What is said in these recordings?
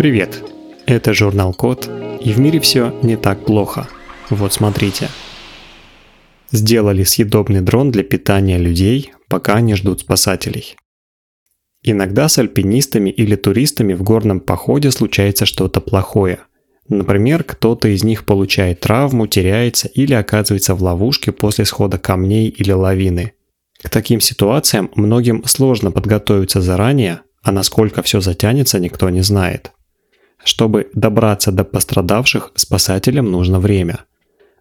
Привет! Это журнал Код, и в мире все не так плохо. Вот смотрите. Сделали съедобный дрон для питания людей, пока они ждут спасателей. Иногда с альпинистами или туристами в горном походе случается что-то плохое. Например, кто-то из них получает травму, теряется или оказывается в ловушке после схода камней или лавины. К таким ситуациям многим сложно подготовиться заранее, а насколько все затянется, никто не знает. Чтобы добраться до пострадавших, спасателям нужно время.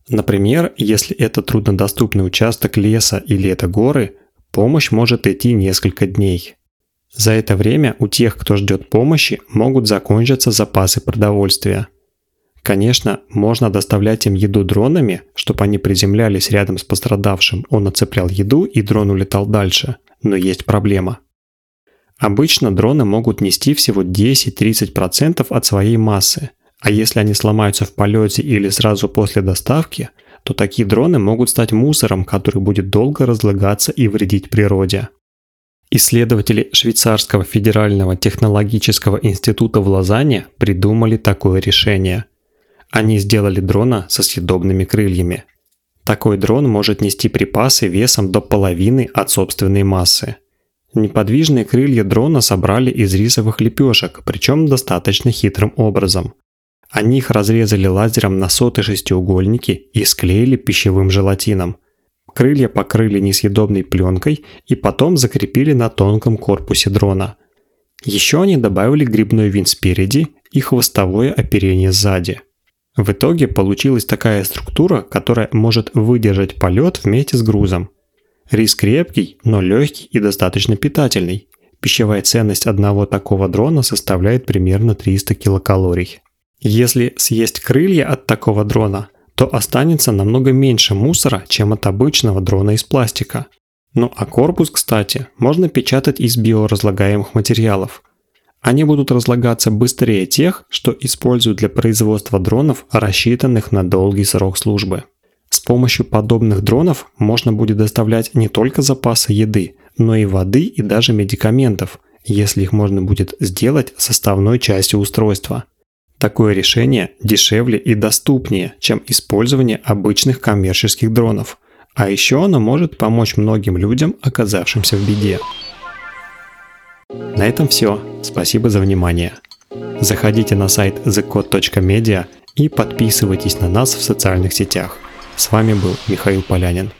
Например, если это труднодоступный участок леса или это горы, помощь может идти несколько дней. За это время у тех, кто ждет помощи, могут закончиться запасы продовольствия. Конечно, можно доставлять им еду дронами, чтобы они приземлялись рядом с пострадавшим, он оцеплял еду и дрон улетал дальше. Но есть проблема. Обычно дроны могут нести всего 10-30% от своей массы, а если они сломаются в полете или сразу после доставки, то такие дроны могут стать мусором, который будет долго разлагаться и вредить природе. Исследователи Швейцарского федерального технологического института в Лозанне придумали такое решение. Они сделали дрона со съедобными крыльями. Такой дрон может нести припасы весом до половины от собственной массы. Неподвижные крылья дрона собрали из рисовых лепешек, причем достаточно хитрым образом. Они их разрезали лазером на соты шестиугольники и склеили пищевым желатином – Крылья покрыли несъедобной пленкой и потом закрепили на тонком корпусе дрона. Еще они добавили грибной винт спереди и хвостовое оперение сзади. В итоге получилась такая структура, которая может выдержать полет вместе с грузом. Рис крепкий, но легкий и достаточно питательный. Пищевая ценность одного такого дрона составляет примерно 300 килокалорий. Если съесть крылья от такого дрона – то останется намного меньше мусора, чем от обычного дрона из пластика. Ну а корпус, кстати, можно печатать из биоразлагаемых материалов. Они будут разлагаться быстрее тех, что используют для производства дронов, рассчитанных на долгий срок службы. С помощью подобных дронов можно будет доставлять не только запасы еды, но и воды и даже медикаментов, если их можно будет сделать составной частью устройства – Такое решение дешевле и доступнее, чем использование обычных коммерческих дронов. А еще оно может помочь многим людям, оказавшимся в беде. На этом все. Спасибо за внимание. Заходите на сайт thecode.media и подписывайтесь на нас в социальных сетях. С вами был Михаил Полянин.